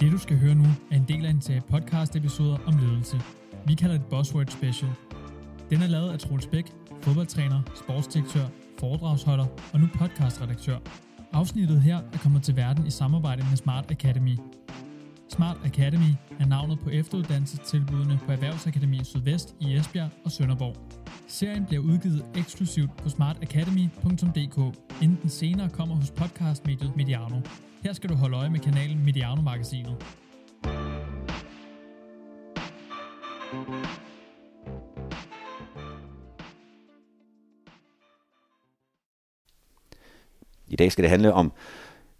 Det du skal høre nu er en del af en serie podcast episoder om ledelse. Vi kalder det Buzzword Special. Den er lavet af Troels Bæk, fodboldtræner, sportsdirektør, foredragsholder og nu podcastredaktør. Afsnittet her er kommet til verden i samarbejde med Smart Academy. Smart Academy er navnet på efteruddannelsestilbudene på Erhvervsakademi Sydvest i Esbjerg og Sønderborg. Serien bliver udgivet eksklusivt på smartacademy.dk, inden den senere kommer hos podcastmediet Mediano. Her skal du holde øje med kanalen Mediano-magasinet. I dag skal det handle om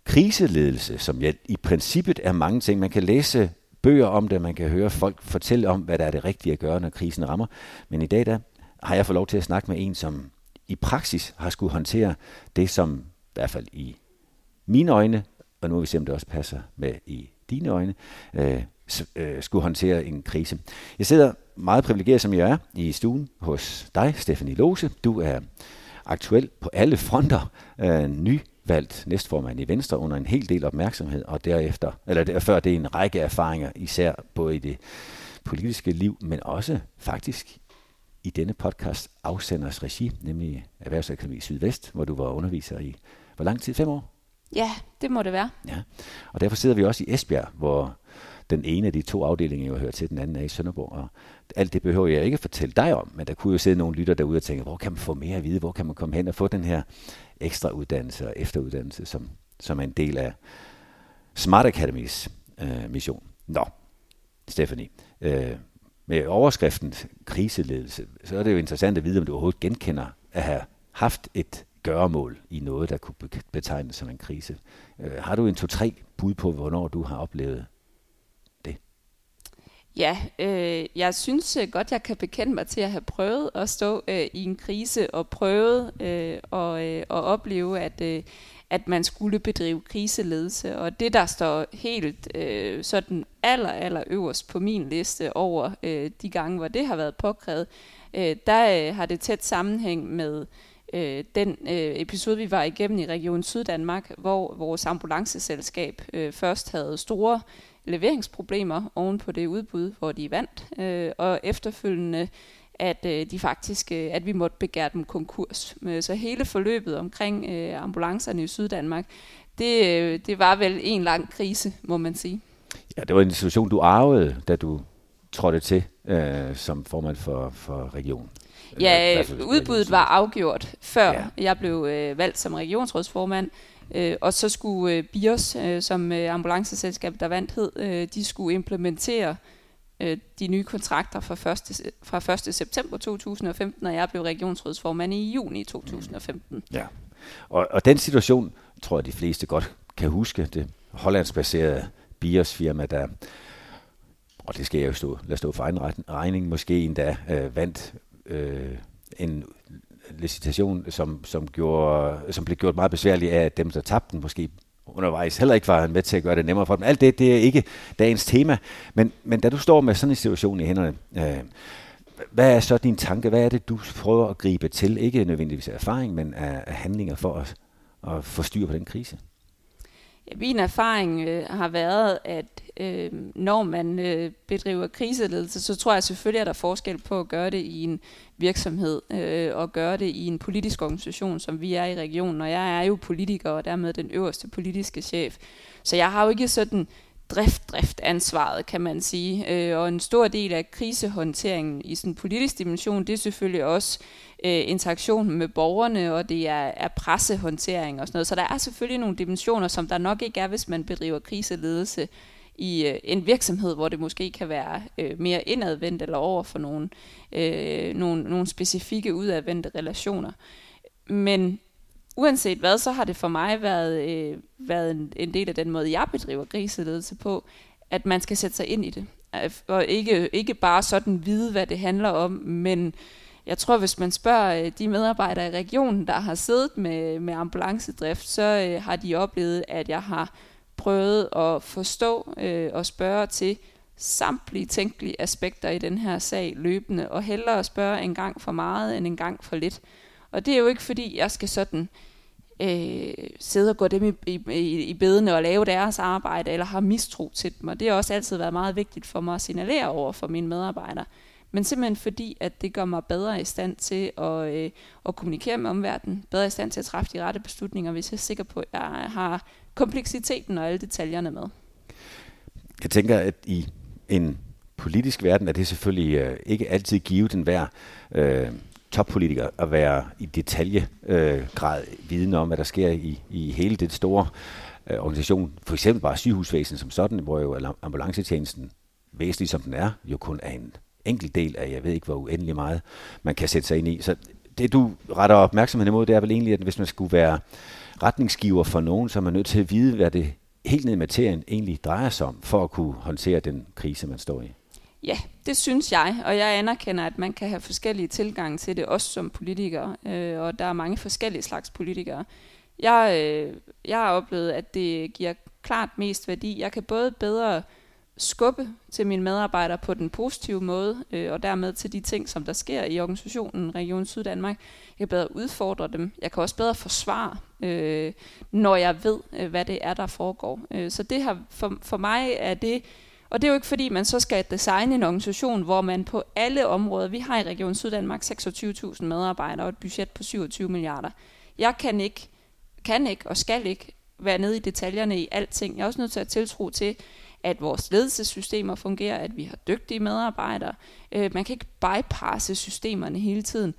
kriseledelse, som jeg, i princippet er mange ting. Man kan læse bøger om det, man kan høre folk fortælle om, hvad der er det rigtige at gøre, når krisen rammer. Men i dag der har jeg fået lov til at snakke med en, som i praksis har skulle håndtere det, som i hvert fald i mine øjne, og nu må vi se, om det også passer med i dine øjne, øh, øh, skulle håndtere en krise. Jeg sidder meget privilegeret, som jeg er, i stuen hos dig, Stephanie Lose. Du er aktuel på alle fronter, øh, nyvalgt næstformand i Venstre under en hel del opmærksomhed, og derefter, eller derfor det er en række erfaringer, især både i det politiske liv, men også faktisk i denne podcast afsenders regi, nemlig Erhvervsakademi Sydvest, hvor du var underviser i hvor lang tid? Fem år? Ja, det må det være. Ja, og derfor sidder vi også i Esbjerg, hvor den ene af de to afdelinger jo hører til, den anden er i Sønderborg. Og alt det behøver jeg ikke fortælle dig om, men der kunne jo sidde nogle lytter derude og tænke, hvor kan man få mere at vide, hvor kan man komme hen og få den her ekstra uddannelse og efteruddannelse, som, som er en del af Smart Academies øh, mission. Nå, Stephanie, øh, med overskriften kriseledelse, så er det jo interessant at vide, om du overhovedet genkender at have haft et gøremål i noget, der kunne betegnes som en krise. Øh, har du en to-tre bud på, hvornår du har oplevet det? Ja, øh, jeg synes øh, godt, jeg kan bekende mig til at have prøvet at stå øh, i en krise og prøvet øh, og, øh, at opleve, at, øh, at man skulle bedrive kriseledelse. Og det, der står helt øh, sådan aller, aller øverst på min liste over øh, de gange, hvor det har været påkrævet, øh, der øh, har det tæt sammenhæng med øh, den øh, episode, vi var igennem i Region Syddanmark, hvor vores ambulanceselskab øh, først havde store leveringsproblemer oven på det udbud, hvor de vandt, øh, og efterfølgende at øh, de faktisk, øh, at vi måtte begære dem konkurs. Øh, så hele forløbet omkring øh, ambulancerne i Syddanmark, det, øh, det var vel en lang krise, må man sige. Ja, det var en situation, du arvede, da du trådte til øh, som formand for, for regionen. Ja, udbuddet var afgjort, før ja. jeg blev øh, valgt som regionsrådsformand. Øh, og så skulle øh, BIOS, øh, som øh, ambulanceselskabet der vandt hed, øh, de skulle implementere øh, de nye kontrakter fra 1. fra 1. september 2015, og jeg blev regionsrådsformand i juni 2015. Ja, og, og den situation tror jeg, de fleste godt kan huske. Det hollandsbaserede BIOS-firma, der og det skal jeg jo stå, lade stå for egen regning, måske endda øh, vandt øh, en licitation, som, som, gjorde, som blev gjort meget besværlig af, at dem, der tabte den, måske undervejs heller ikke var med til at gøre det nemmere for dem. Alt det, det er ikke dagens tema. Men, men da du står med sådan en situation i hænderne, øh, hvad er så din tanke? Hvad er det, du prøver at gribe til? Ikke nødvendigvis af erfaring, men af, af handlinger for at, at få styr på den krise? Min erfaring øh, har været, at øh, når man øh, bedriver kriseledelse, så tror jeg selvfølgelig, at der er forskel på at gøre det i en virksomhed øh, og gøre det i en politisk organisation, som vi er i regionen. Og jeg er jo politiker og dermed den øverste politiske chef. Så jeg har jo ikke sådan drift, drift ansvaret, kan man sige. Øh, og en stor del af krisehåndteringen i sådan en politisk dimension, det er selvfølgelig også øh, interaktionen med borgerne, og det er, er pressehåndtering og sådan noget. Så der er selvfølgelig nogle dimensioner, som der nok ikke er, hvis man bedriver kriseledelse i øh, en virksomhed, hvor det måske kan være øh, mere indadvendt eller over for nogle, øh, nogle, nogle specifikke udadvendte relationer. Men uanset hvad, så har det for mig været, øh, været en, en del af den måde, jeg bedriver griseledelse på, at man skal sætte sig ind i det. Og ikke, ikke bare sådan vide, hvad det handler om, men jeg tror, hvis man spørger øh, de medarbejdere i regionen, der har siddet med, med ambulancedrift, så øh, har de oplevet, at jeg har prøvet at forstå øh, og spørge til samtlige tænkelige aspekter i den her sag løbende, og hellere spørge en gang for meget end en gang for lidt. Og det er jo ikke fordi, jeg skal sådan øh, Øh, sidde og gå dem i, i, i bedene og lave deres arbejde, eller har mistro til dem. Og det har også altid været meget vigtigt for mig at signalere over for mine medarbejdere. Men simpelthen fordi, at det gør mig bedre i stand til at, øh, at kommunikere med omverdenen, bedre i stand til at træffe de rette beslutninger, hvis jeg er sikker på, at jeg har kompleksiteten og alle detaljerne med. Jeg tænker, at i en politisk verden er det selvfølgelig øh, ikke altid givet den værd. øh, toppolitiker at være i detaljegrad øh, viden om, hvad der sker i, i hele det store øh, organisation. For eksempel bare sygehusvæsenet som sådan, hvor jo ambulancetjenesten, væsentlig som den er, jo kun er en enkelt del af, jeg ved ikke hvor uendelig meget, man kan sætte sig ind i. Så det du retter opmærksomhed imod, det er vel egentlig, at hvis man skulle være retningsgiver for nogen, så er man nødt til at vide, hvad det helt ned i materien egentlig drejer sig om, for at kunne håndtere den krise, man står i. Ja, det synes jeg, og jeg anerkender, at man kan have forskellige tilgange til det, også som politiker, øh, og der er mange forskellige slags politikere. Jeg, øh, jeg har oplevet, at det giver klart mest værdi. Jeg kan både bedre skubbe til mine medarbejdere på den positive måde, øh, og dermed til de ting, som der sker i organisationen Region Syddanmark. Jeg kan bedre udfordre dem. Jeg kan også bedre forsvare, øh, når jeg ved, øh, hvad det er, der foregår. Øh, så det har for, for mig er det og det er jo ikke fordi, man så skal designe en organisation, hvor man på alle områder, vi har i Region Syddanmark 26.000 medarbejdere og et budget på 27 milliarder. Jeg kan ikke, kan ikke og skal ikke være nede i detaljerne i alting. Jeg er også nødt til at tiltro til, at vores ledelsessystemer fungerer, at vi har dygtige medarbejdere. Øh, man kan ikke bypasse systemerne hele tiden.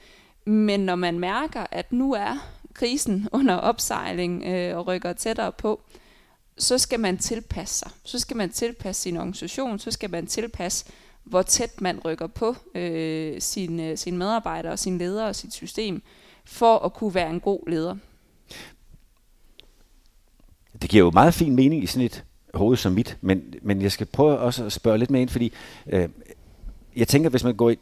Men når man mærker, at nu er krisen under opsejling øh, og rykker tættere på, så skal man tilpasse sig. Så skal man tilpasse sin organisation, så skal man tilpasse, hvor tæt man rykker på øh, øh sine, sin medarbejdere, sin ledere og sit system, for at kunne være en god leder. Det giver jo meget fin mening i sådan et hoved som mit, men, men jeg skal prøve også at spørge lidt mere ind, fordi øh, jeg tænker, hvis man går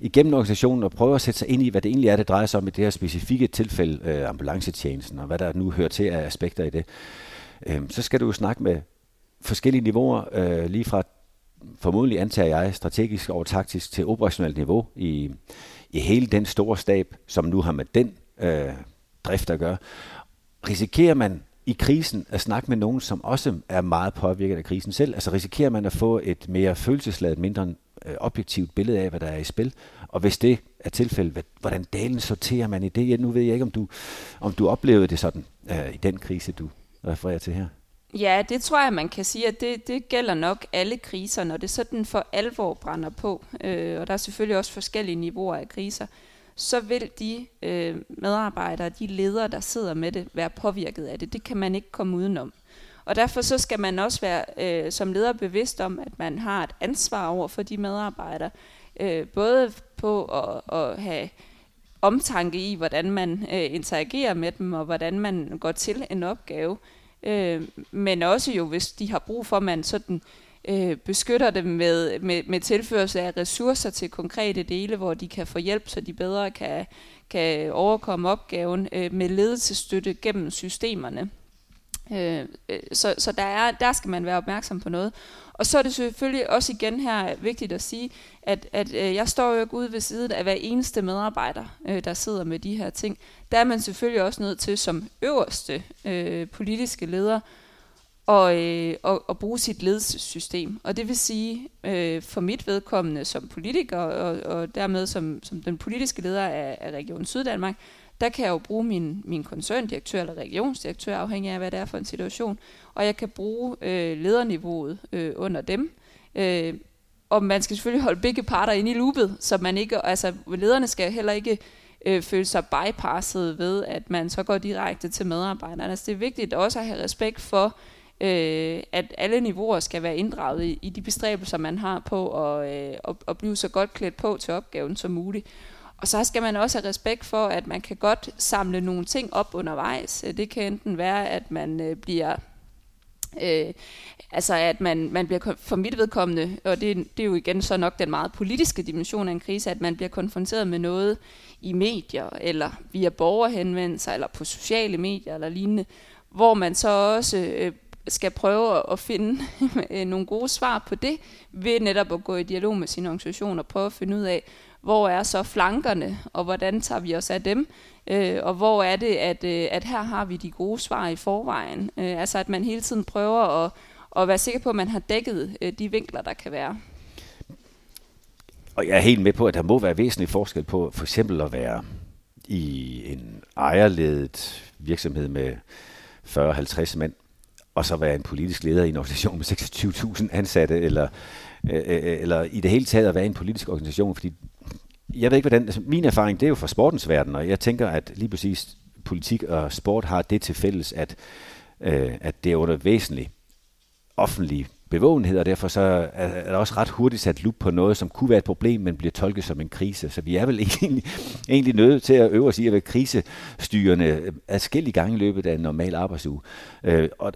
igennem organisationen og prøver at sætte sig ind i, hvad det egentlig er, det drejer sig om i det her specifikke tilfælde, øh, ambulancetjenesten, og hvad der nu hører til af aspekter i det, øh, så skal du jo snakke med forskellige niveauer, øh, lige fra formodentlig antager jeg strategisk og taktisk til operationelt niveau i, i hele den store stab, som nu har med den øh, drift at gøre. Risikerer man i krisen at snakke med nogen, som også er meget påvirket af krisen selv? Altså risikerer man at få et mere følelsesladet, mindre øh, objektivt billede af, hvad der er i spil? Og hvis det er tilfældet, hvordan dalen sorterer man i det? Ja, nu ved jeg ikke, om du, om du oplevede det sådan øh, i den krise, du refererer til her. Ja, det tror jeg, man kan sige, at det, det gælder nok alle kriser, når det sådan for alvor brænder på. Øh, og der er selvfølgelig også forskellige niveauer af kriser så vil de øh, medarbejdere, de ledere, der sidder med det, være påvirket af det. Det kan man ikke komme udenom. Og derfor så skal man også være øh, som leder bevidst om, at man har et ansvar over for de medarbejdere. Øh, både på at, at have omtanke i, hvordan man øh, interagerer med dem, og hvordan man går til en opgave. Øh, men også jo, hvis de har brug for, at man sådan øh, beskytter dem med, med, med tilførsel af ressourcer til konkrete dele, hvor de kan få hjælp, så de bedre kan, kan overkomme opgaven øh, med ledelsesstøtte gennem systemerne. Øh, øh, så så der, er, der skal man være opmærksom på noget. Og så er det selvfølgelig også igen her vigtigt at sige, at, at øh, jeg står jo ikke ude ved siden af hver eneste medarbejder, øh, der sidder med de her ting. Der er man selvfølgelig også nødt til som øverste øh, politiske leder og, øh, og, og bruge sit ledelsessystem. Og det vil sige, øh, for mit vedkommende som politiker, og, og dermed som, som den politiske leder af, af Region Syddanmark, der kan jeg jo bruge min, min koncerndirektør eller regionsdirektør, afhængig af hvad det er for en situation, og jeg kan bruge øh, lederniveauet øh, under dem. Øh, og man skal selvfølgelig holde begge parter inde i loopet, så man ikke, altså lederne skal heller ikke øh, føle sig bypasset ved, at man så går direkte til medarbejderne. Altså det er vigtigt også at have respekt for, øh, at alle niveauer skal være inddraget i, i de bestræbelser, man har på at, øh, at, at blive så godt klædt på til opgaven som muligt. Og så skal man også have respekt for, at man kan godt samle nogle ting op undervejs. Øh, det kan enten være, at man øh, bliver Øh, altså at man, man bliver for mit vedkommende, og det, det er jo igen så nok den meget politiske dimension af en krise, at man bliver konfronteret med noget i medier, eller via borgerhenvendelser, eller på sociale medier, eller lignende, hvor man så også øh, skal prøve at finde nogle gode svar på det, ved netop at gå i dialog med sine organisation og prøve at finde ud af, hvor er så flankerne, og hvordan tager vi os af dem, øh, og hvor er det, at, øh, at her har vi de gode svar i forvejen. Øh, altså at man hele tiden prøver at, at være sikker på, at man har dækket øh, de vinkler, der kan være. Og jeg er helt med på, at der må være væsentlig forskel på for eksempel at være i en ejerledet virksomhed med 40-50 mand, og så være en politisk leder i en organisation med 26.000 ansatte, eller, øh, øh, øh, eller i det hele taget at være en politisk organisation, fordi jeg ved ikke, hvordan, altså min erfaring, det er jo fra sportens verden, og jeg tænker, at lige præcis politik og sport har det til fælles, at, øh, at det er under væsentlig offentlig bevågenhed, og derfor så er der også ret hurtigt sat lup på noget, som kunne være et problem, men bliver tolket som en krise. Så vi er vel egentlig, egentlig nødt til at øve os i at være krisestyrende adskillige gange i løbet af en normal arbejdsuge. Øh, og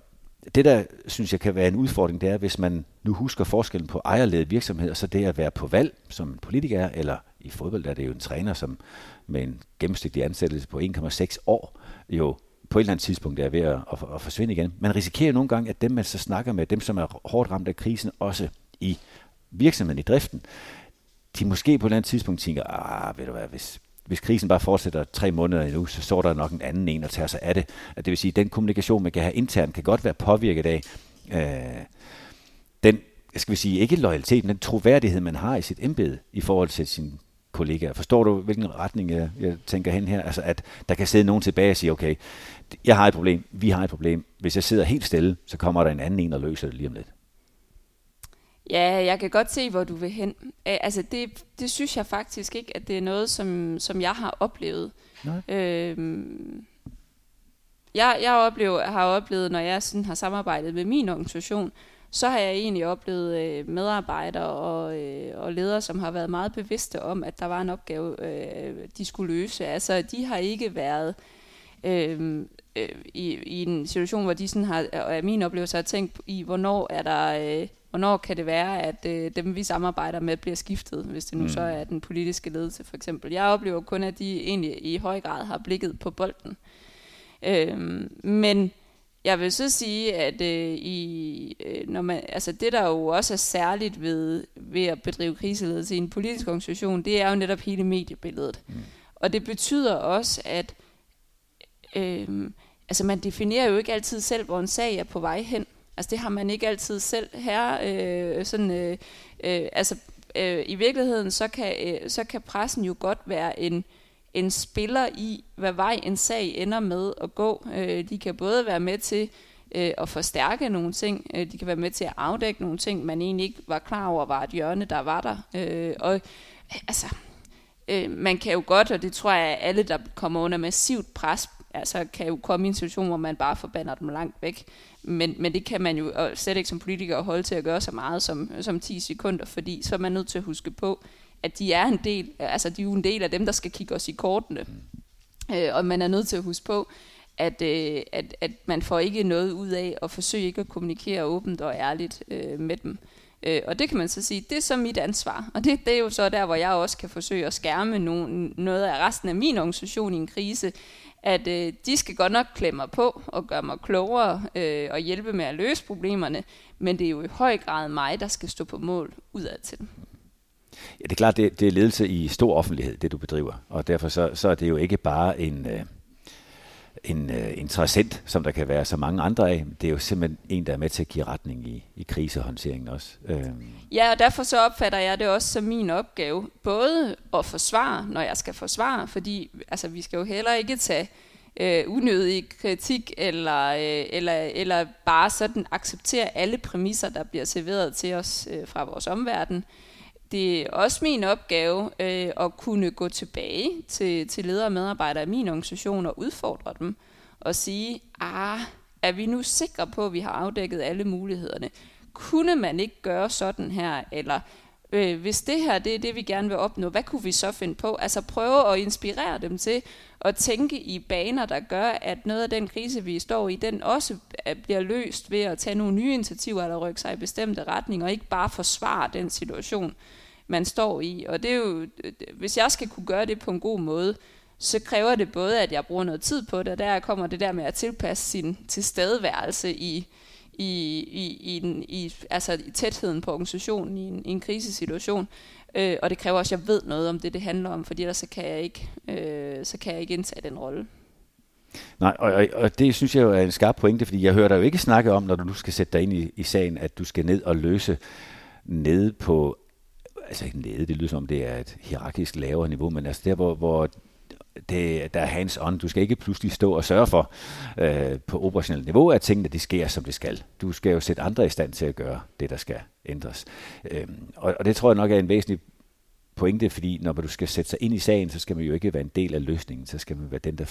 det, der synes jeg kan være en udfordring, det er, hvis man nu husker forskellen på ejerledet og så det at være på valg som en politiker, eller i fodbold der er det jo en træner, som med en gennemsnitlig ansættelse på 1,6 år, jo på et eller andet tidspunkt er ved at, at, at forsvinde igen. Man risikerer nogle gange, at dem, man så snakker med, dem som er hårdt ramt af krisen, også i virksomheden, i driften, de måske på et eller andet tidspunkt tænker, ah, ved du hvad, hvis, hvis krisen bare fortsætter tre måneder endnu, så står der nok en anden en, og tager sig af det. Det vil sige, at den kommunikation, man kan have internt, kan godt være påvirket af øh, den, skal vi sige, ikke loyalitet, men den troværdighed, man har i sit embede i forhold til sin kollegaer. Forstår du, hvilken retning jeg, jeg tænker hen her? Altså, at der kan sidde nogen tilbage og sige, okay, jeg har et problem, vi har et problem. Hvis jeg sidder helt stille, så kommer der en anden en og løser det lige om lidt. Ja, jeg kan godt se, hvor du vil hen. Altså, det, det synes jeg faktisk ikke, at det er noget, som, som jeg har oplevet. Nej. Øhm, jeg, jeg oplever, har oplevet, når jeg sådan har samarbejdet med min organisation, så har jeg egentlig oplevet øh, medarbejdere og, øh, og ledere, som har været meget bevidste om, at der var en opgave, øh, de skulle løse. Altså, de har ikke været øh, øh, i, i en situation, hvor de sådan har, og min oplevelse har tænkt i, hvornår er der... Øh, hvornår kan det være, at øh, dem, vi samarbejder med, bliver skiftet, hvis det nu mm. så er den politiske ledelse, for eksempel. Jeg oplever kun, at de egentlig i høj grad har blikket på bolden. Øh, men jeg vil så sige, at øh, i, øh, når man, altså det, der jo også er særligt ved, ved at bedrive kriseledelse i en politisk organisation, det er jo netop hele mediebilledet. Mm. Og det betyder også, at øh, altså man definerer jo ikke altid selv, hvor en sag er på vej hen. Altså det har man ikke altid selv her. Øh, sådan, øh, øh, altså øh, i virkeligheden, så kan, øh, så kan pressen jo godt være en en spiller i, hvad vej en sag ender med at gå. Øh, de kan både være med til øh, at forstærke nogle ting, øh, de kan være med til at afdække nogle ting, man egentlig ikke var klar over var et hjørne, der var der. Øh, og øh, altså, øh, man kan jo godt, og det tror jeg, at alle, der kommer under massivt pres, altså kan jo komme i en situation, hvor man bare forbander dem langt væk. Men, men det kan man jo slet ikke som politiker holde til at gøre så meget som, som 10 sekunder, fordi så er man nødt til at huske på, at de er en del, altså de er jo en del af dem, der skal kigge os i kortene. Øh, og man er nødt til at huske på, at, øh, at, at man får ikke noget ud af at forsøge ikke at kommunikere åbent og ærligt øh, med dem. Øh, og det kan man så sige, det er så mit ansvar. Og det, det er jo så der, hvor jeg også kan forsøge at skærme no, noget af resten af min organisation i en krise, at øh, de skal godt nok klemme mig på og gøre mig klogere øh, og hjælpe med at løse problemerne, men det er jo i høj grad mig, der skal stå på mål udad til dem. Ja, det er klart, det, det er ledelse i stor offentlighed, det du bedriver. Og derfor så, så er det jo ikke bare en, øh, en øh, interessant, som der kan være så mange andre af. Det er jo simpelthen en, der er med til at give retning i, i krisehåndteringen også. Øh. Ja, og derfor så opfatter jeg det også som min opgave, både at forsvare, når jeg skal forsvare, fordi altså, vi skal jo heller ikke tage øh, unødig kritik, eller, øh, eller, eller bare sådan acceptere alle præmisser, der bliver serveret til os øh, fra vores omverden det er også min opgave øh, at kunne gå tilbage til, til ledere og medarbejdere i min organisation og udfordre dem og sige, ah, er vi nu sikre på, at vi har afdækket alle mulighederne? Kunne man ikke gøre sådan her? Eller øh, hvis det her det er det, vi gerne vil opnå, hvad kunne vi så finde på? Altså prøve at inspirere dem til at tænke i baner, der gør, at noget af den krise, vi står i, den også øh, bliver løst ved at tage nogle nye initiativer eller rykke sig i bestemte retninger, og ikke bare forsvare den situation, man står i. Og det er jo, hvis jeg skal kunne gøre det på en god måde, så kræver det både, at jeg bruger noget tid på det, og der kommer det der med at tilpasse sin tilstedeværelse i, i, i, i, den, i, altså i tætheden på organisationen i en, i en krisesituation. Øh, og det kræver også, at jeg ved noget om det, det handler om, fordi ellers så kan jeg ikke, øh, så kan jeg ikke indtage den rolle. Nej, og, og, og det synes jeg jo er en skarp pointe, fordi jeg hører dig jo ikke snakke om, når du nu skal sætte dig ind i, i sagen, at du skal ned og løse nede på, altså ikke nede, det lyder som det er et hierarkisk lavere niveau, men altså der, hvor, hvor det, der er hands-on. Du skal ikke pludselig stå og sørge for øh, på operationelt niveau, at tingene de sker, som det skal. Du skal jo sætte andre i stand til at gøre det, der skal ændres. Øhm, og, og det tror jeg nok er en væsentlig pointe, fordi når du skal sætte sig ind i sagen, så skal man jo ikke være en del af løsningen, så skal man være den, der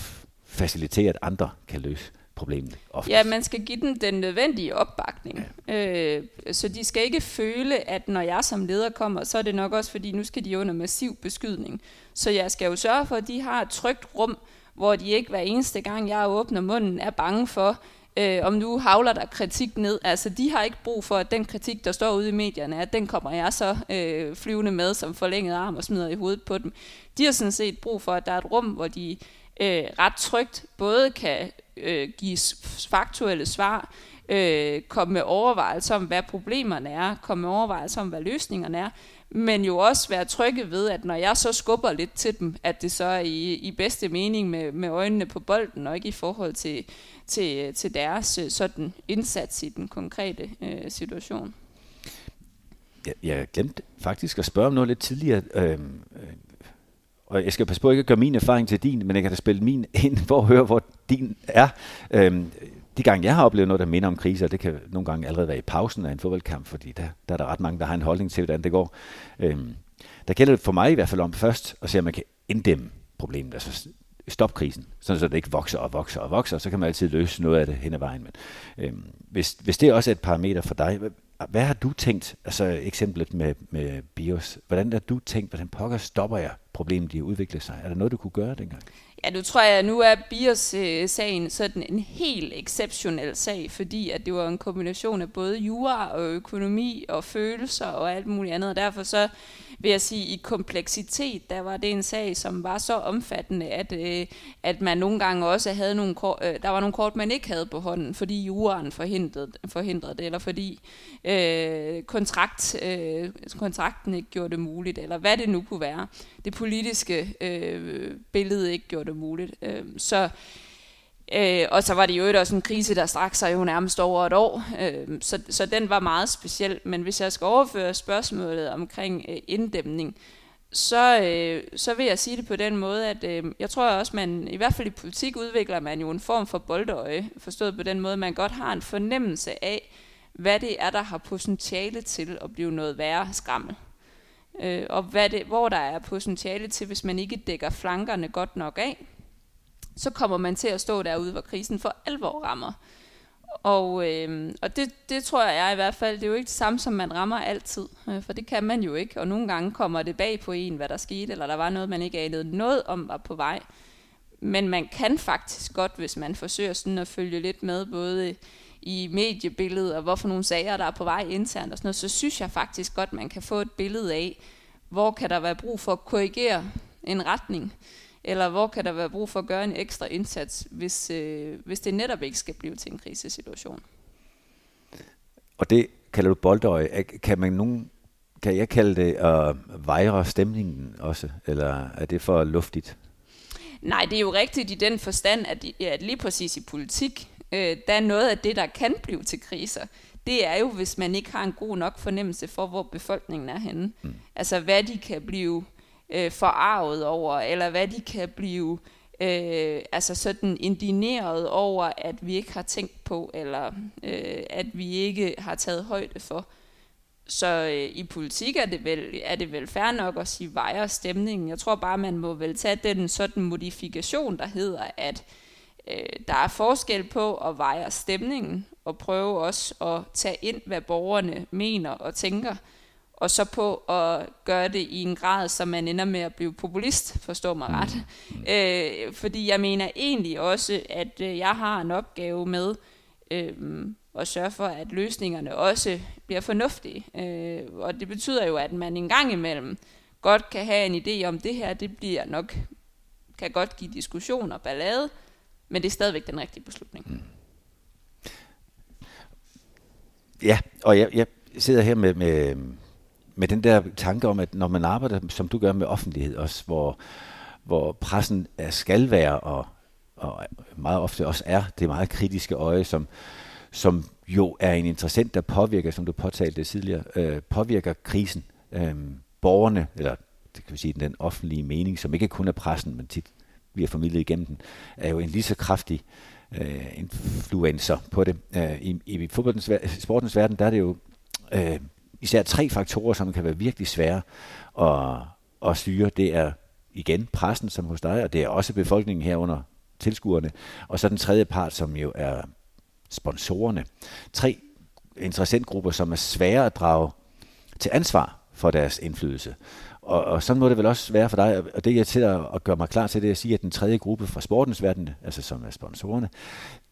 faciliterer, at andre kan løse problemet. Oftest. Ja, man skal give dem den nødvendige opbakning. Ja. Øh, så de skal ikke føle, at når jeg som leder kommer, så er det nok også, fordi nu skal de under massiv beskydning. Så jeg skal jo sørge for, at de har et trygt rum, hvor de ikke hver eneste gang, jeg åbner munden, er bange for, øh, om nu havler der kritik ned. Altså, de har ikke brug for, at den kritik, der står ude i medierne, at den kommer jeg så øh, flyvende med som forlænget arm og smider i hovedet på dem. De har sådan set brug for, at der er et rum, hvor de øh, ret trygt både kan øh, give faktuelle svar, øh, komme med overvejelser om, hvad problemerne er, komme med overvejelser om, hvad løsningerne er, men jo også være trygge ved, at når jeg så skubber lidt til dem, at det så er i, i bedste mening med, med øjnene på bolden, og ikke i forhold til, til, til deres øh, sådan indsats i den konkrete øh, situation. Jeg, jeg glemte faktisk at spørge om noget lidt tidligere. Øhm, øh, og jeg skal passe på ikke at gøre min erfaring til din, men jeg kan da spille min ind for at høre, hvor din er. Øhm, de gange, jeg har oplevet noget, der minder om kriser, det kan nogle gange allerede være i pausen af en fodboldkamp, fordi der, der er der ret mange, der har en holdning til, hvordan det går. Øhm, der gælder det for mig i hvert fald om først at se, om man kan inddæmme problemet, altså stop krisen, sådan så det ikke vokser og vokser og vokser, så kan man altid løse noget af det hen ad vejen. Men, øhm, hvis, hvis det også er et parameter for dig, hvad har du tænkt, altså eksemplet med, med BIOS, hvordan har du tænkt, hvordan pokker stopper jeg problemet de har udviklet sig? Er der noget, du kunne gøre dengang? Ja, nu tror jeg, at nu er BIOS-sagen øh, sådan en helt exceptionel sag, fordi at det var en kombination af både jura og økonomi og følelser og alt muligt andet, og derfor så vil jeg sige, i kompleksitet, der var det en sag, som var så omfattende, at, øh, at man nogle gange også havde nogle kort, øh, der var nogle kort, man ikke havde på hånden, fordi juraen forhindrede, forhindrede det, eller fordi øh, kontrakt, øh, kontrakten ikke gjorde det muligt, eller hvad det nu kunne være. Det politiske øh, billede ikke gjorde det muligt. Øh, så Øh, og så var det jo også en krise, der strakte sig jo nærmest over et år, øh, så, så den var meget speciel. Men hvis jeg skal overføre spørgsmålet omkring øh, inddæmning, så, øh, så vil jeg sige det på den måde, at øh, jeg tror også, man i hvert fald i politik udvikler man jo en form for boldøje, forstået på den måde, man godt har en fornemmelse af, hvad det er, der har potentiale til at blive noget værre skrammel. Øh, og hvad det, hvor der er potentiale til, hvis man ikke dækker flankerne godt nok af så kommer man til at stå derude, hvor krisen for alvor rammer. Og, øh, og det, det tror jeg i hvert fald, det er jo ikke det samme, som man rammer altid, øh, for det kan man jo ikke, og nogle gange kommer det bag på en, hvad der skete, eller der var noget, man ikke anede noget om var på vej. Men man kan faktisk godt, hvis man forsøger sådan at følge lidt med, både i mediebilledet, og hvorfor nogle sager, der er på vej internt og sådan noget, så synes jeg faktisk godt, man kan få et billede af, hvor kan der være brug for at korrigere en retning eller hvor kan der være brug for at gøre en ekstra indsats, hvis, øh, hvis det netop ikke skal blive til en krisesituation. Og det kalder du boldøje. Kan man nogen kan jeg kalde det at vejre stemningen også, eller er det for luftigt? Nej, det er jo rigtigt i den forstand, at, at lige præcis i politik, øh, der er noget af det, der kan blive til kriser. Det er jo, hvis man ikke har en god nok fornemmelse for, hvor befolkningen er henne. Mm. Altså, hvad de kan blive øh, forarvet over, eller hvad de kan blive øh, altså sådan indineret over, at vi ikke har tænkt på, eller øh, at vi ikke har taget højde for. Så øh, i politik er det, vel, er det vel fair nok at sige vejer stemningen. Jeg tror bare, man må vel tage den sådan modifikation, der hedder, at øh, der er forskel på at veje stemningen, og prøve også at tage ind, hvad borgerne mener og tænker og så på at gøre det i en grad, så man ender med at blive populist, forstår mig ret. Mm. Øh, fordi jeg mener egentlig også, at øh, jeg har en opgave med øh, at sørge for, at løsningerne også bliver fornuftige. Øh, og det betyder jo, at man en gang imellem godt kan have en idé om, det her det bliver nok, kan godt give diskussion og ballade, men det er stadigvæk den rigtige beslutning. Mm. Ja, og jeg, jeg sidder her med, med, med den der tanke om, at når man arbejder, som du gør med offentlighed også, hvor, hvor pressen er, skal være, og, og meget ofte også er det meget kritiske øje, som, som jo er en interessant, der påvirker, som du påtalte tidligere, øh, påvirker krisen. Øh, borgerne, eller det kan vi sige, den offentlige mening, som ikke kun er pressen, men tit vi har formidlet igennem den, er jo en lige så kraftig øh, influencer på det. Øh, I i fodboldens, sportens verden, der er det jo øh, især tre faktorer, som kan være virkelig svære at, at styre. Det er igen pressen, som hos dig, og det er også befolkningen herunder tilskuerne. Og så den tredje part, som jo er sponsorerne. Tre interessentgrupper, som er svære at drage til ansvar for deres indflydelse. Og, og sådan må det vel også være for dig, og det jeg til at, at gøre mig klar til, det er at sige, at den tredje gruppe fra sportens verden, altså som er sponsorerne,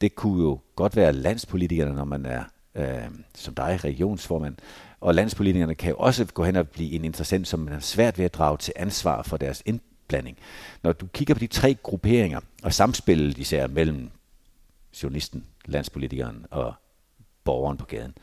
det kunne jo godt være landspolitikerne, når man er øh, som dig, regionsformand. Og landspolitikerne kan jo også gå hen og blive en interessant, som er svært ved at drage til ansvar for deres indblanding. Når du kigger på de tre grupperinger, og samspillet især mellem journalisten, landspolitikeren og borgeren på gaden,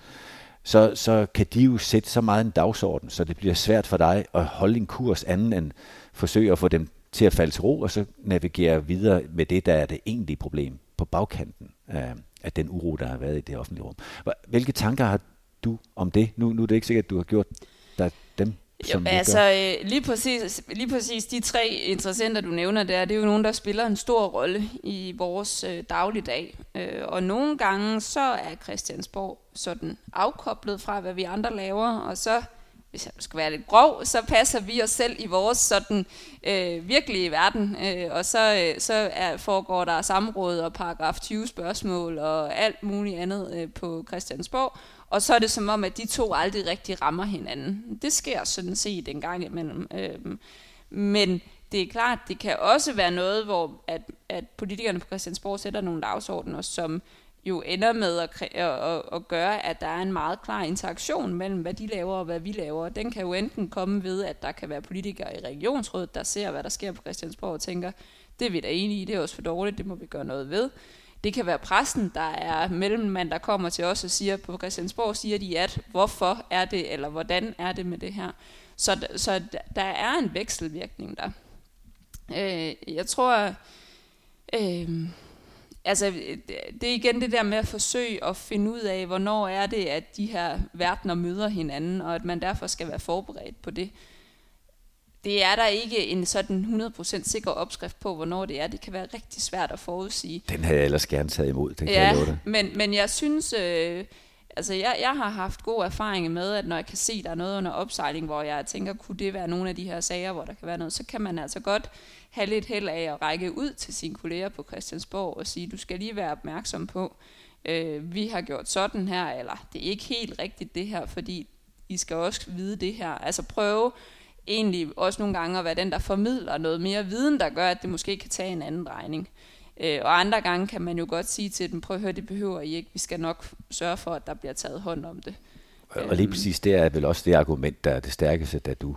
så, så kan de jo sætte så meget en dagsorden, så det bliver svært for dig at holde en kurs anden end forsøge at få dem til at falde til ro, og så navigere videre med det, der er det egentlige problem på bagkanten af, af den uro, der har været i det offentlige rum. Hvilke tanker har du om det? Nu, nu er det ikke sikkert, at du har gjort dig dem jo, altså øh, lige præcis, lige præcis de tre interessenter, du nævner der, det er jo nogen, der spiller en stor rolle i vores øh, dagligdag. Øh, og nogle gange så er Christiansborg sådan afkoblet fra, hvad vi andre laver, og så hvis jeg skal være lidt grov, så passer vi os selv i vores sådan øh, virkelige verden, øh, og så, øh, så er, foregår der samråd og paragraf 20 spørgsmål og alt muligt andet øh, på Christiansborg, og så er det som om, at de to aldrig rigtig rammer hinanden. Det sker sådan set en gang imellem. Øh, men det er klart, det kan også være noget, hvor at, at politikerne på Christiansborg sætter nogle dagsordener, som jo ender med at, at, at gøre, at der er en meget klar interaktion mellem, hvad de laver og hvad vi laver. Den kan jo enten komme ved, at der kan være politikere i regionsrådet, der ser, hvad der sker på Christiansborg og tænker, det er vi da enige i, det er også for dårligt, det må vi gøre noget ved. Det kan være pressen, der er mellemmand, der kommer til os og siger, på Christiansborg siger de, at hvorfor er det, eller hvordan er det med det her. Så, så der er en vekselvirkning der. Øh, jeg tror, øh, altså det er igen det der med at forsøge at finde ud af, hvornår er det, at de her verdener møder hinanden, og at man derfor skal være forberedt på det det er der ikke en sådan 100% sikker opskrift på, hvornår det er. Det kan være rigtig svært at forudsige. Den havde jeg ellers gerne taget imod, den ja, kan jeg. Men, men jeg synes, øh, altså jeg, jeg har haft god erfaring med, at når jeg kan se, der er noget under opsejling, hvor jeg tænker, kunne det være nogle af de her sager, hvor der kan være noget, så kan man altså godt have lidt held af at række ud til sine kolleger på Christiansborg og sige, du skal lige være opmærksom på, øh, vi har gjort sådan her, eller det er ikke helt rigtigt det her, fordi I skal også vide det her. Altså prøve egentlig også nogle gange at være den, der formidler noget mere viden, der gør, at det måske kan tage en anden drejning. Øh, og andre gange kan man jo godt sige til dem, prøv at høre, det behøver I ikke, vi skal nok sørge for, at der bliver taget hånd om det. Og lige præcis det er vel også det argument, der er det stærkeste, da du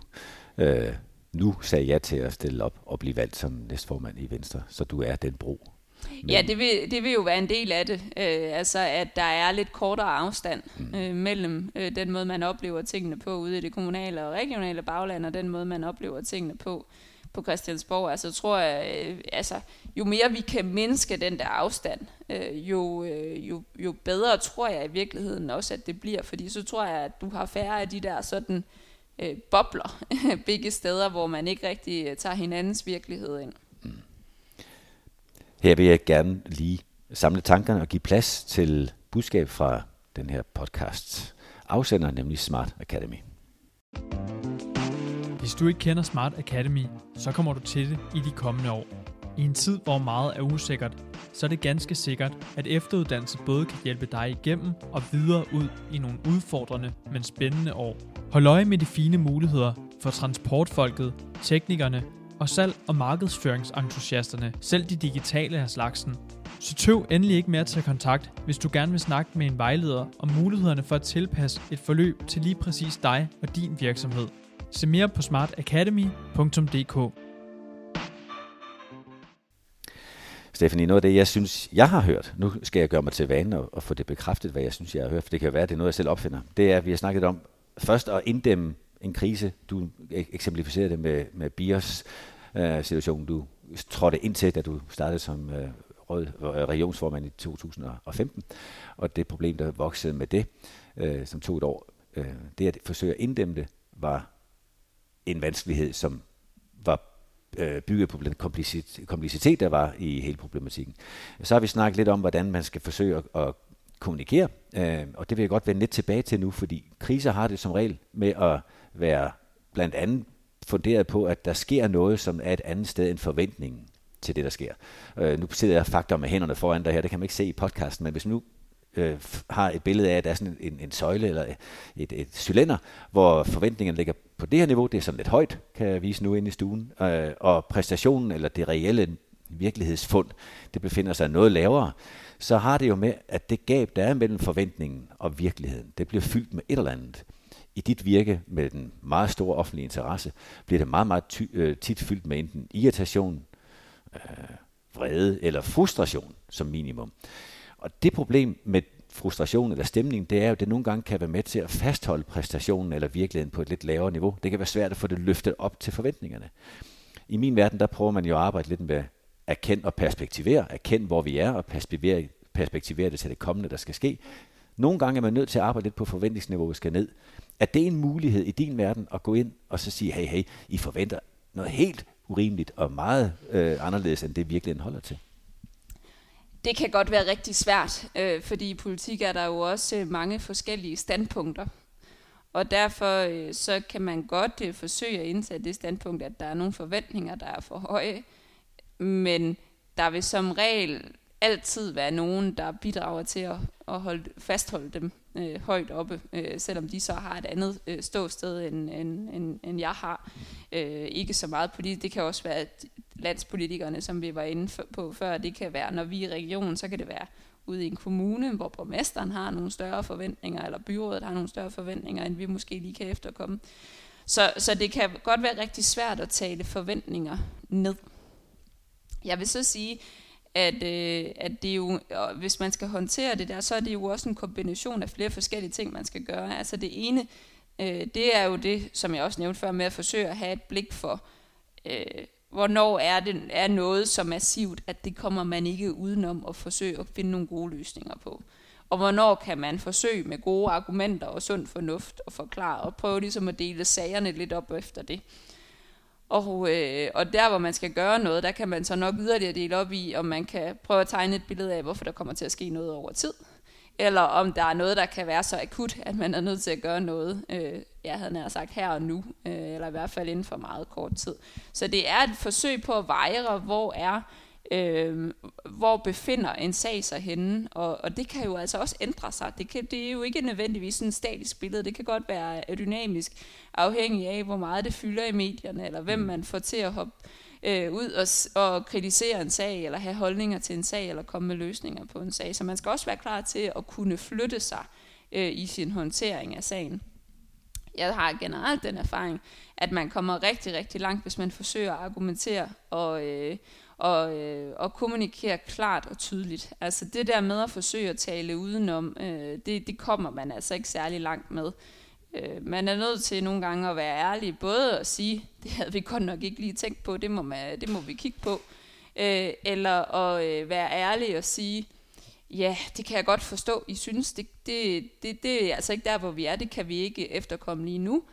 øh, nu sagde ja til at stille op og blive valgt som næstformand i Venstre, så du er den bro men... Ja, det vil, det vil jo være en del af det. Øh, altså, at der er lidt kortere afstand mm. øh, mellem øh, den måde, man oplever tingene på ude i det kommunale og regionale bagland, og den måde, man oplever tingene på på Christiansborg. Altså, tror jeg, øh, altså, jo mere vi kan mindske den der afstand, øh, jo, øh, jo, jo bedre tror jeg i virkeligheden også, at det bliver. Fordi så tror jeg, at du har færre af de der sådan øh, bobler begge steder, hvor man ikke rigtig øh, tager hinandens virkelighed ind. Her vil jeg gerne lige samle tankerne og give plads til budskab fra den her podcast afsender, nemlig Smart Academy. Hvis du ikke kender Smart Academy, så kommer du til det i de kommende år. I en tid, hvor meget er usikkert, så er det ganske sikkert, at efteruddannelse både kan hjælpe dig igennem og videre ud i nogle udfordrende, men spændende år. Hold øje med de fine muligheder for transportfolket, teknikerne og salg- og markedsføringsentusiasterne, selv de digitale af slagsen. Så tøv endelig ikke med at tage kontakt, hvis du gerne vil snakke med en vejleder om mulighederne for at tilpasse et forløb til lige præcis dig og din virksomhed. Se mere på smartacademy.dk Stephanie, noget af det, jeg synes, jeg har hørt, nu skal jeg gøre mig til vane og, og få det bekræftet, hvad jeg synes, jeg har hørt, for det kan jo være, at det er noget, jeg selv opfinder. Det er, at vi har snakket om først at inddæmme en krise. Du eksemplificerer det med, med BIOS øh, situationen, du trådte ind til, da du startede som øh, rød, øh, regionsformand i 2015, og det problem, der voksede med det, øh, som tog et år, øh, det at forsøge at inddæmme det, var en vanskelighed, som var øh, bygget på den komplicitet, der var i hele problematikken. Så har vi snakket lidt om, hvordan man skal forsøge at, at kommunikere, øh, og det vil jeg godt vende lidt tilbage til nu, fordi kriser har det som regel med at være blandt andet funderet på, at der sker noget, som er et andet sted end forventningen til det, der sker. Øh, nu sidder jeg faktor med hænderne foran dig her, det kan man ikke se i podcasten, men hvis nu øh, har et billede af, at der er sådan en, en søjle eller et, et cylinder, hvor forventningerne ligger på det her niveau. Det er sådan lidt højt, kan jeg vise nu inde i stuen. Øh, og præstationen eller det reelle virkelighedsfund, det befinder sig noget lavere. Så har det jo med, at det gab, der er mellem forventningen og virkeligheden, det bliver fyldt med et eller andet. I dit virke med den meget store offentlige interesse, bliver det meget, meget ty, øh, tit fyldt med enten irritation, øh, vrede eller frustration som minimum. Og det problem med frustration eller stemning, det er jo, at det nogle gange kan være med til at fastholde præstationen eller virkeligheden på et lidt lavere niveau. Det kan være svært at få det løftet op til forventningerne. I min verden, der prøver man jo at arbejde lidt med at erkende og perspektivere, erkende hvor vi er og perspektivere, perspektivere det til det kommende, der skal ske. Nogle gange er man nødt til at arbejde lidt på forventningsniveauet skal ned. Er det en mulighed i din verden at gå ind og så sige, hey, hey, I forventer noget helt urimeligt og meget øh, anderledes, end det virkelig holder til? Det kan godt være rigtig svært, øh, fordi i politik er der jo også øh, mange forskellige standpunkter. Og derfor øh, så kan man godt øh, forsøge at indsætte det standpunkt, at der er nogle forventninger, der er for høje. Men der vil som regel altid være nogen, der bidrager til at, at holde, fastholde dem øh, højt oppe, øh, selvom de så har et andet øh, ståsted, end, end, end, end jeg har. Øh, ikke så meget politik. Det kan også være landspolitikerne, som vi var inde på før. Det kan være, når vi er i regionen, så kan det være ude i en kommune, hvor borgmesteren har nogle større forventninger, eller byrådet har nogle større forventninger, end vi måske lige kan efterkomme. Så, så det kan godt være rigtig svært at tale forventninger ned. Jeg vil så sige, at, øh, at det jo, jo, hvis man skal håndtere det der, så er det jo også en kombination af flere forskellige ting, man skal gøre. Altså det ene, øh, det er jo det, som jeg også nævnte før, med at forsøge at have et blik for, øh, hvornår er det er noget så massivt, at det kommer man ikke udenom at forsøge at finde nogle gode løsninger på. Og hvornår kan man forsøge med gode argumenter og sund fornuft og forklare og prøve ligesom at dele sagerne lidt op efter det. Og, øh, og der, hvor man skal gøre noget, der kan man så nok yderligere dele op i, om man kan prøve at tegne et billede af, hvorfor der kommer til at ske noget over tid. Eller om der er noget, der kan være så akut, at man er nødt til at gøre noget, øh, jeg havde nær sagt her og nu, øh, eller i hvert fald inden for meget kort tid. Så det er et forsøg på at vejre, hvor er øh, hvor befinder en sag sig henne, og, og det kan jo altså også ændre sig. Det, kan, det er jo ikke nødvendigvis en statisk billede, det kan godt være dynamisk, afhængig af, hvor meget det fylder i medierne, eller hvem mm. man får til at hoppe øh, ud og, og kritisere en sag, eller have holdninger til en sag, eller komme med løsninger på en sag. Så man skal også være klar til at kunne flytte sig øh, i sin håndtering af sagen. Jeg har generelt den erfaring, at man kommer rigtig, rigtig langt, hvis man forsøger at argumentere og, øh, og, øh, og kommunikere klart og tydeligt. Altså det der med at forsøge at tale udenom, øh, det, det kommer man altså ikke særlig langt med. Øh, man er nødt til nogle gange at være ærlig, både at sige, det havde vi godt nok ikke lige tænkt på, det må, man, det må vi kigge på, øh, eller at øh, være ærlig og sige, ja, det kan jeg godt forstå, I synes, det, det, det, det er altså ikke der, hvor vi er, det kan vi ikke efterkomme lige nu,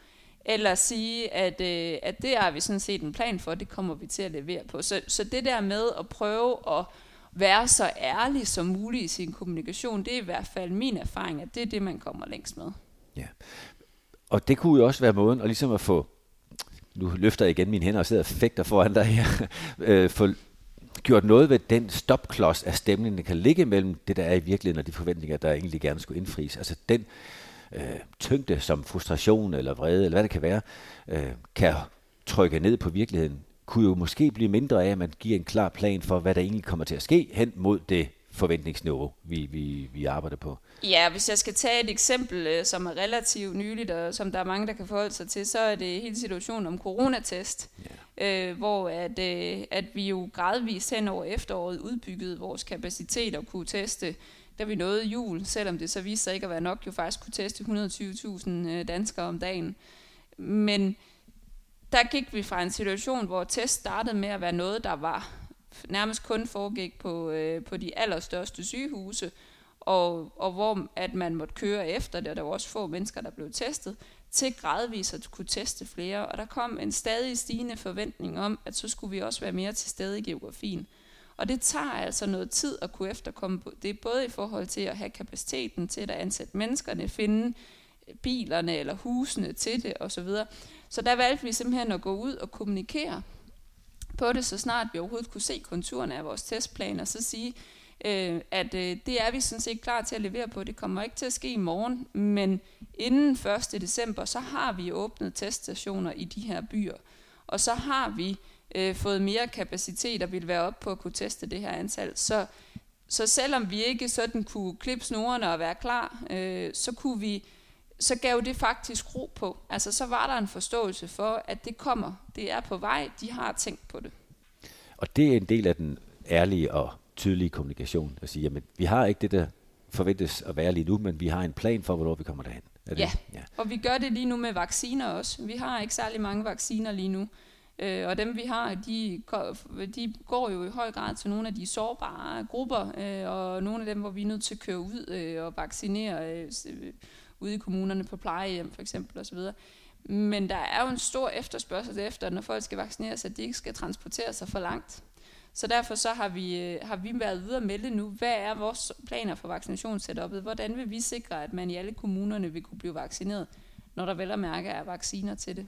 eller sige, at, øh, at det har vi sådan set en plan for, det kommer vi til at levere på. Så, så det der med at prøve at være så ærlig som muligt i sin kommunikation, det er i hvert fald min erfaring, at det er det, man kommer længst med. Ja, og det kunne jo også være måden at ligesom at få, nu løfter jeg igen mine hænder og sidder og fægter foran dig her, øh, få gjort noget ved den stopklods af stemningen, der kan ligge mellem det, der er i virkeligheden, og de forventninger, der egentlig gerne skulle indfries. Altså den øh, tyngde som frustration eller vrede, eller hvad det kan være, øh, kan trykke ned på virkeligheden, kunne jo måske blive mindre af, at man giver en klar plan for, hvad der egentlig kommer til at ske hen mod det forventningsniveau, vi, vi, vi arbejder på. Ja, hvis jeg skal tage et eksempel, øh, som er relativt nyligt, og som der er mange, der kan forholde sig til, så er det hele situationen om coronatest, ja. øh, hvor at, øh, at vi jo gradvist hen over efteråret udbyggede vores kapacitet og kunne teste, da vi nåede jul, selvom det så viste sig ikke at være nok, jo faktisk kunne teste 120.000 øh, danskere om dagen. Men der gik vi fra en situation, hvor test startede med at være noget, der var nærmest kun foregik på, øh, på de allerstørste sygehuse, og, og hvor at man måtte køre efter det, og der var også få mennesker, der blev testet, til gradvist at kunne teste flere. Og der kom en stadig stigende forventning om, at så skulle vi også være mere til stede i geografien. Og det tager altså noget tid at kunne efterkomme det, er både i forhold til at have kapaciteten til at ansætte menneskerne, finde øh, bilerne eller husene til det osv. Så der valgte vi simpelthen at gå ud og kommunikere på det, så snart vi overhovedet kunne se konturerne af vores testplan, og så sige, øh, at øh, det er vi sådan set klar til at levere på. Det kommer ikke til at ske i morgen, men inden 1. december, så har vi åbnet teststationer i de her byer. Og så har vi øh, fået mere kapacitet og vil være op på at kunne teste det her antal. Så, så selvom vi ikke sådan kunne klippe snorene og være klar, øh, så kunne vi så gav det faktisk ro på. Altså så var der en forståelse for, at det kommer, det er på vej, de har tænkt på det. Og det er en del af den ærlige og tydelige kommunikation, at sige, jamen vi har ikke det, der forventes at være lige nu, men vi har en plan for, hvornår vi kommer derhen. Er det? Ja. ja, og vi gør det lige nu med vacciner også. Vi har ikke særlig mange vacciner lige nu. Øh, og dem vi har, de, de går jo i høj grad til nogle af de sårbare grupper, øh, og nogle af dem, hvor vi er nødt til at køre ud øh, og vaccinere øh, ude i kommunerne på plejehjem for eksempel osv. Men der er jo en stor efterspørgsel efter, når folk skal vaccineres, at de ikke skal transportere sig for langt. Så derfor så har vi, øh, har vi været videre med nu. Hvad er vores planer for vaccinationssetuppet? Hvordan vil vi sikre, at man i alle kommunerne vil kunne blive vaccineret, når der vel og mærke er vacciner til det?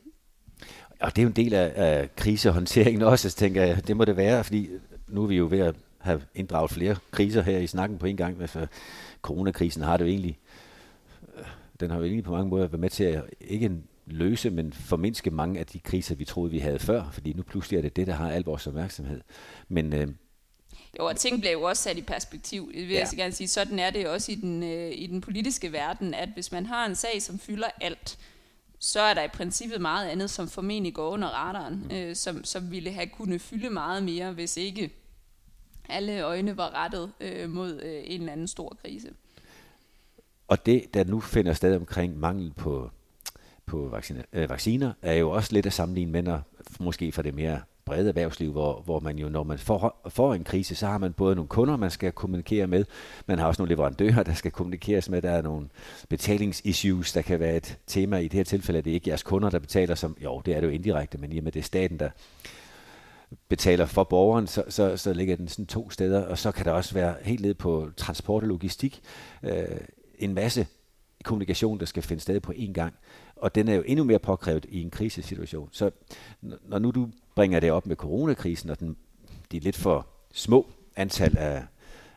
Og det er jo en del af, af krisehåndteringen også, så tænker jeg, det må det være, fordi nu er vi jo ved at have inddraget flere kriser her i snakken på en gang. Altså, coronakrisen har det jo egentlig den har jo egentlig på mange måder været med til at ikke løse, men formindske mange af de kriser, vi troede, vi havde før, fordi nu pludselig er det det, der har al vores opmærksomhed. Men øh, jo, og ting bliver jo også sat i perspektiv. Det vil ja. jeg så gerne sige. Sådan er det også i den, øh, i den politiske verden, at hvis man har en sag, som fylder alt, så er der i princippet meget andet, som formentlig går under radaren, mm. øh, som, som ville have kunnet fylde meget mere, hvis ikke alle øjne var rettet øh, mod øh, en eller anden stor krise. Og det, der nu finder sted omkring mangel på, på vacciner, øh, vacciner, er jo også lidt at sammenligne med, når, måske for det mere brede erhvervsliv, hvor, hvor man jo, når man får, får en krise, så har man både nogle kunder, man skal kommunikere med, man har også nogle leverandører, der skal kommunikeres med, der er nogle betalingsissues, der kan være et tema. I det her tilfælde er det ikke jeres kunder, der betaler, som jo, det er det jo indirekte, men i og med det er staten, der betaler for borgeren, så, så, så ligger den sådan to steder, og så kan der også være helt ned på transport og logistik. Øh, en masse kommunikation, der skal finde sted på én gang. Og den er jo endnu mere påkrævet i en krisesituation. Så når nu du bringer det op med coronakrisen, og den, de lidt for små antal af,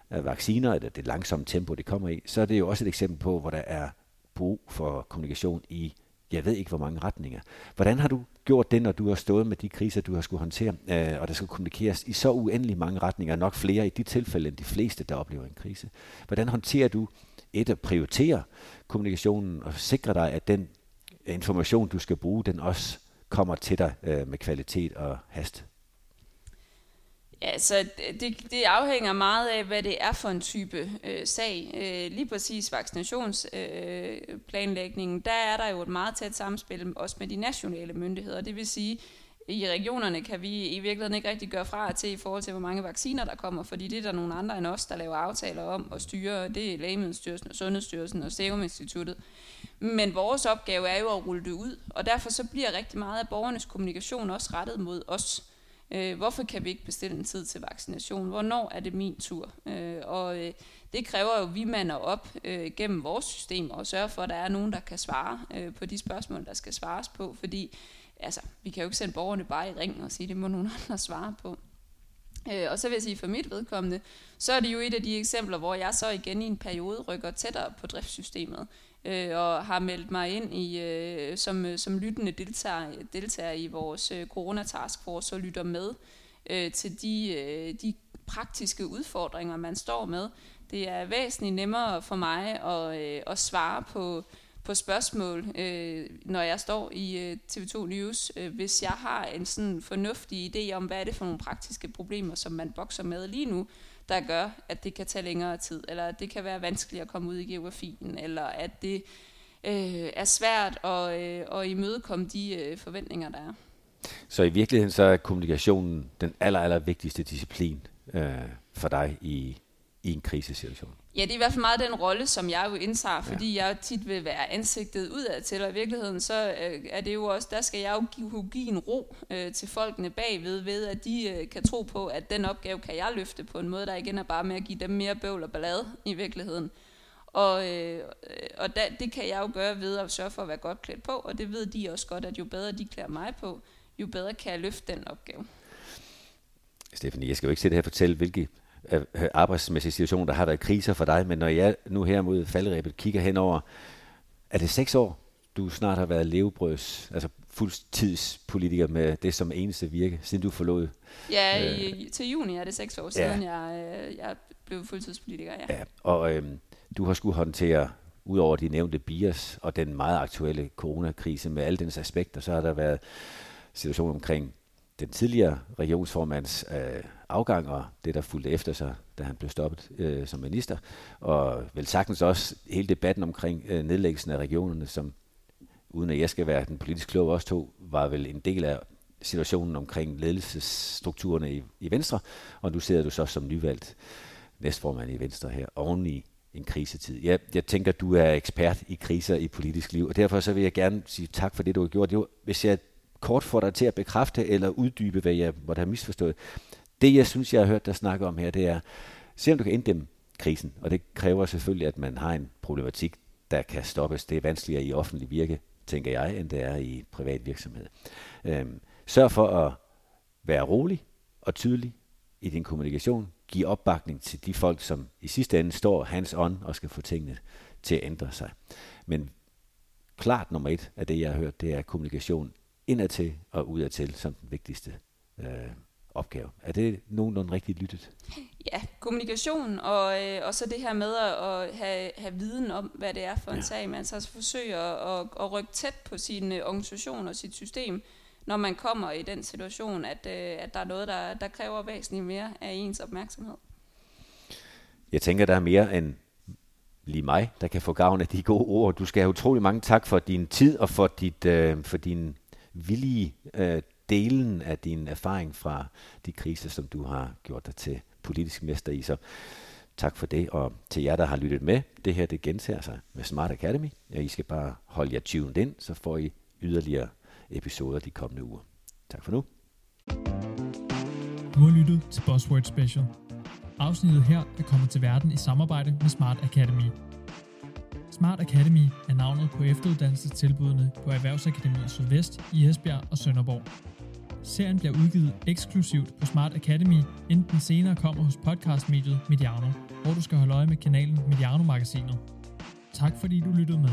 af vacciner, eller det langsomme tempo, det kommer i, så er det jo også et eksempel på, hvor der er brug for kommunikation i, jeg ved ikke hvor mange retninger. Hvordan har du gjort det, når du har stået med de kriser, du har skulle håndtere, øh, og der skal kommunikeres i så uendelig mange retninger, nok flere i de tilfælde end de fleste, der oplever en krise? Hvordan håndterer du et at prioritere kommunikationen og sikre dig, at den information, du skal bruge, den også kommer til dig øh, med kvalitet og hast? Ja, så det, det afhænger meget af, hvad det er for en type øh, sag. Øh, lige præcis vaccinationsplanlægningen, øh, der er der jo et meget tæt samspil også med de nationale myndigheder. Det vil sige, i regionerne kan vi i virkeligheden ikke rigtig gøre fra til i forhold til, hvor mange vacciner der kommer, fordi det er der nogle andre end os, der laver aftaler om og styre. Det er Lægemiddelstyrelsen og Sundhedsstyrelsen og Serum Instituttet. Men vores opgave er jo at rulle det ud, og derfor så bliver rigtig meget af borgernes kommunikation også rettet mod os. Øh, hvorfor kan vi ikke bestille en tid til vaccination? Hvornår er det min tur? Øh, og øh, det kræver jo, at vi mander op øh, gennem vores system og sørger for, at der er nogen, der kan svare øh, på de spørgsmål, der skal svares på, fordi altså, vi kan jo ikke sende borgerne bare i ring og sige, det må nogen andre svare på. Øh, og så vil jeg sige, for mit vedkommende, så er det jo et af de eksempler, hvor jeg så igen i en periode rykker tættere på driftssystemet, øh, og har meldt mig ind i øh, som, øh, som lyttende deltager, deltager i vores øh, corona og lytter med øh, til de, øh, de praktiske udfordringer, man står med. Det er væsentligt nemmere for mig at, øh, at svare på, på spørgsmål, øh, når jeg står i øh, TV2 News, øh, hvis jeg har en sådan fornuftig idé om, hvad er det for nogle praktiske problemer, som man bokser med lige nu, der gør, at det kan tage længere tid, eller at det kan være vanskeligt at komme ud i geografien, eller at det øh, er svært at, øh, at imødekomme de øh, forventninger, der er. Så i virkeligheden så er kommunikationen den aller, aller vigtigste disciplin øh, for dig i, i en krisesituation? Ja, det er i hvert fald meget den rolle, som jeg jo indtager, fordi ja. jeg tit vil være ansigtet udad til, og i virkeligheden så øh, er det jo også, der skal jeg jo give, give en ro øh, til folkene bagved, ved at de øh, kan tro på, at den opgave kan jeg løfte på en måde, der igen er bare med at give dem mere bøvl og ballade i virkeligheden. Og, øh, og da, det kan jeg jo gøre ved at sørge for at være godt klædt på, og det ved de også godt, at jo bedre de klæder mig på, jo bedre kan jeg løfte den opgave. Stephanie, jeg skal jo ikke sidde her og fortælle, hvilke øh, arbejdsmæssige situationer, der har været kriser for dig, men når jeg nu her mod faldrebet kigger henover, er det seks år, du snart har været levebrøds, altså fuldtidspolitiker med det som eneste virke, siden du forlod? Ja, i, øh, til juni er det seks år siden, ja. jeg, øh, jeg blev fuldtidspolitiker, ja. ja og øh, du har skulle håndtere, ud over de nævnte bias og den meget aktuelle coronakrise med alle dens aspekter, så har der været situationer omkring den tidligere regionsformands øh, afgang og det, der fulgte efter sig, da han blev stoppet øh, som minister, og vel sagtens også hele debatten omkring øh, nedlæggelsen af regionerne, som uden at jeg skal være den politisk kloge også to, var vel en del af situationen omkring ledelsesstrukturerne i, i Venstre, og nu sidder du så som nyvalgt næstformand i Venstre her, oven i en krisetid. Jeg, jeg tænker, du er ekspert i kriser i politisk liv, og derfor så vil jeg gerne sige tak for det, du har gjort. Jo, hvis jeg kort få dig til at bekræfte eller uddybe, hvad jeg måtte have misforstået. Det, jeg synes, jeg har hørt dig snakke om her, det er, se om du kan inddæmme krisen. Og det kræver selvfølgelig, at man har en problematik, der kan stoppes. Det er vanskeligere i offentlig virke, tænker jeg, end det er i privat virksomhed. Øhm, sørg for at være rolig og tydelig i din kommunikation. Giv opbakning til de folk, som i sidste ende står hands on og skal få tingene til at ændre sig. Men klart nummer et af det, jeg har hørt, det er kommunikation indadtil og udadtil som den vigtigste øh, opgave. Er det nogenlunde rigtigt lyttet? Ja, kommunikation og, øh, og så det her med at have, have viden om, hvad det er for en ja. sag. Man så altså forsøger at, at, at rykke tæt på sin øh, organisation og sit system, når man kommer i den situation, at, øh, at der er noget, der, der kræver væsentligt mere af ens opmærksomhed. Jeg tænker, der er mere end lige mig, der kan få gavn af de gode ord. Du skal have utrolig mange tak for din tid og for, dit, øh, for din villige øh, delen af din erfaring fra de kriser, som du har gjort dig til politisk mester i. Så tak for det, og til jer, der har lyttet med, det her det gentager sig med Smart Academy. Ja, I skal bare holde jer tuned ind, så får I yderligere episoder de kommende uger. Tak for nu. Du har lyttet til Buzzword Special. Afsnittet her er kommet til verden i samarbejde med Smart Academy – Smart Academy er navnet på efteruddannelsestilbudene på Erhvervsakademiet Sydvest i Esbjerg og Sønderborg. Serien bliver udgivet eksklusivt på Smart Academy, inden den senere kommer hos podcastmediet Mediano, hvor du skal holde øje med kanalen Mediano-magasinet. Tak fordi du lyttede med.